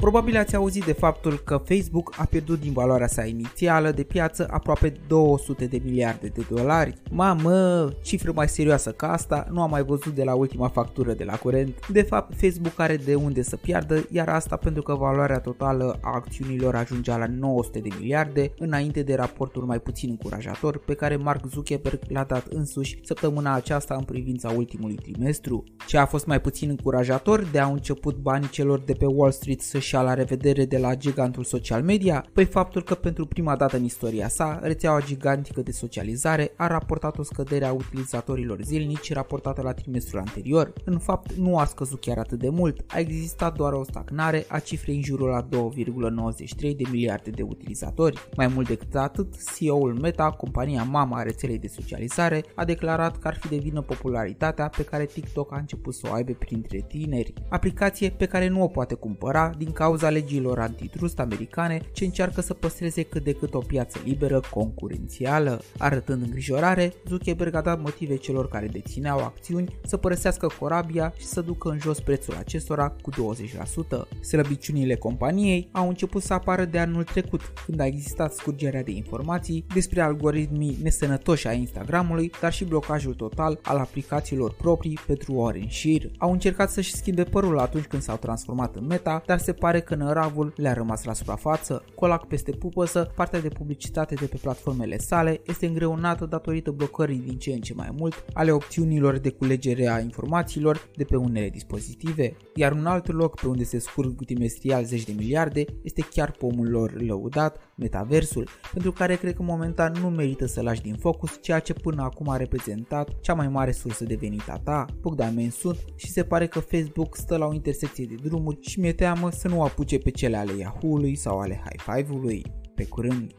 Probabil ați auzit de faptul că Facebook a pierdut din valoarea sa inițială de piață aproape 200 de miliarde de dolari. Mamă, cifră mai serioasă ca asta nu am mai văzut de la ultima factură de la curent. De fapt, Facebook are de unde să piardă, iar asta pentru că valoarea totală a acțiunilor ajungea la 900 de miliarde înainte de raportul mai puțin încurajator pe care Mark Zuckerberg l-a dat însuși săptămâna aceasta în privința ultimului trimestru. Ce a fost mai puțin încurajator de a început banii celor de pe Wall Street să și la revedere de la gigantul social media? Păi faptul că pentru prima dată în istoria sa, rețeaua gigantică de socializare a raportat o scădere a utilizatorilor zilnici raportată la trimestrul anterior. În fapt, nu a scăzut chiar atât de mult, a existat doar o stagnare a cifrei în jurul la 2,93 de miliarde de utilizatori. Mai mult decât atât, CEO-ul Meta, compania mama a rețelei de socializare, a declarat că ar fi de vină popularitatea pe care TikTok a început să o aibă printre tineri, aplicație pe care nu o poate cumpăra din cauza legilor antitrust americane ce încearcă să păstreze cât de cât o piață liberă concurențială. Arătând îngrijorare, Zuckerberg a dat motive celor care dețineau acțiuni să părăsească corabia și să ducă în jos prețul acestora cu 20%. Slăbiciunile companiei au început să apară de anul trecut, când a existat scurgerea de informații despre algoritmii nesănătoși a Instagramului, dar și blocajul total al aplicațiilor proprii pentru Orange Shear. Au încercat să-și schimbe părul atunci când s-au transformat în meta, dar se pare că năravul le-a rămas la suprafață. Colac peste pupăsă, partea de publicitate de pe platformele sale este îngreunată datorită blocării din ce în ce mai mult ale opțiunilor de culegere a informațiilor de pe unele dispozitive, iar un alt loc pe unde se scurg trimestrial zeci de miliarde este chiar pomul lor lăudat, metaversul, pentru care cred că momentan nu merită să lași din focus ceea ce până acum a reprezentat cea mai mare sursă de venit a ta. Bogdan sunt și se pare că Facebook stă la o intersecție de drumuri și mi-e teamă să nu apuce pe cele ale Yahoo-ului sau ale High Five-ului. Pe curând!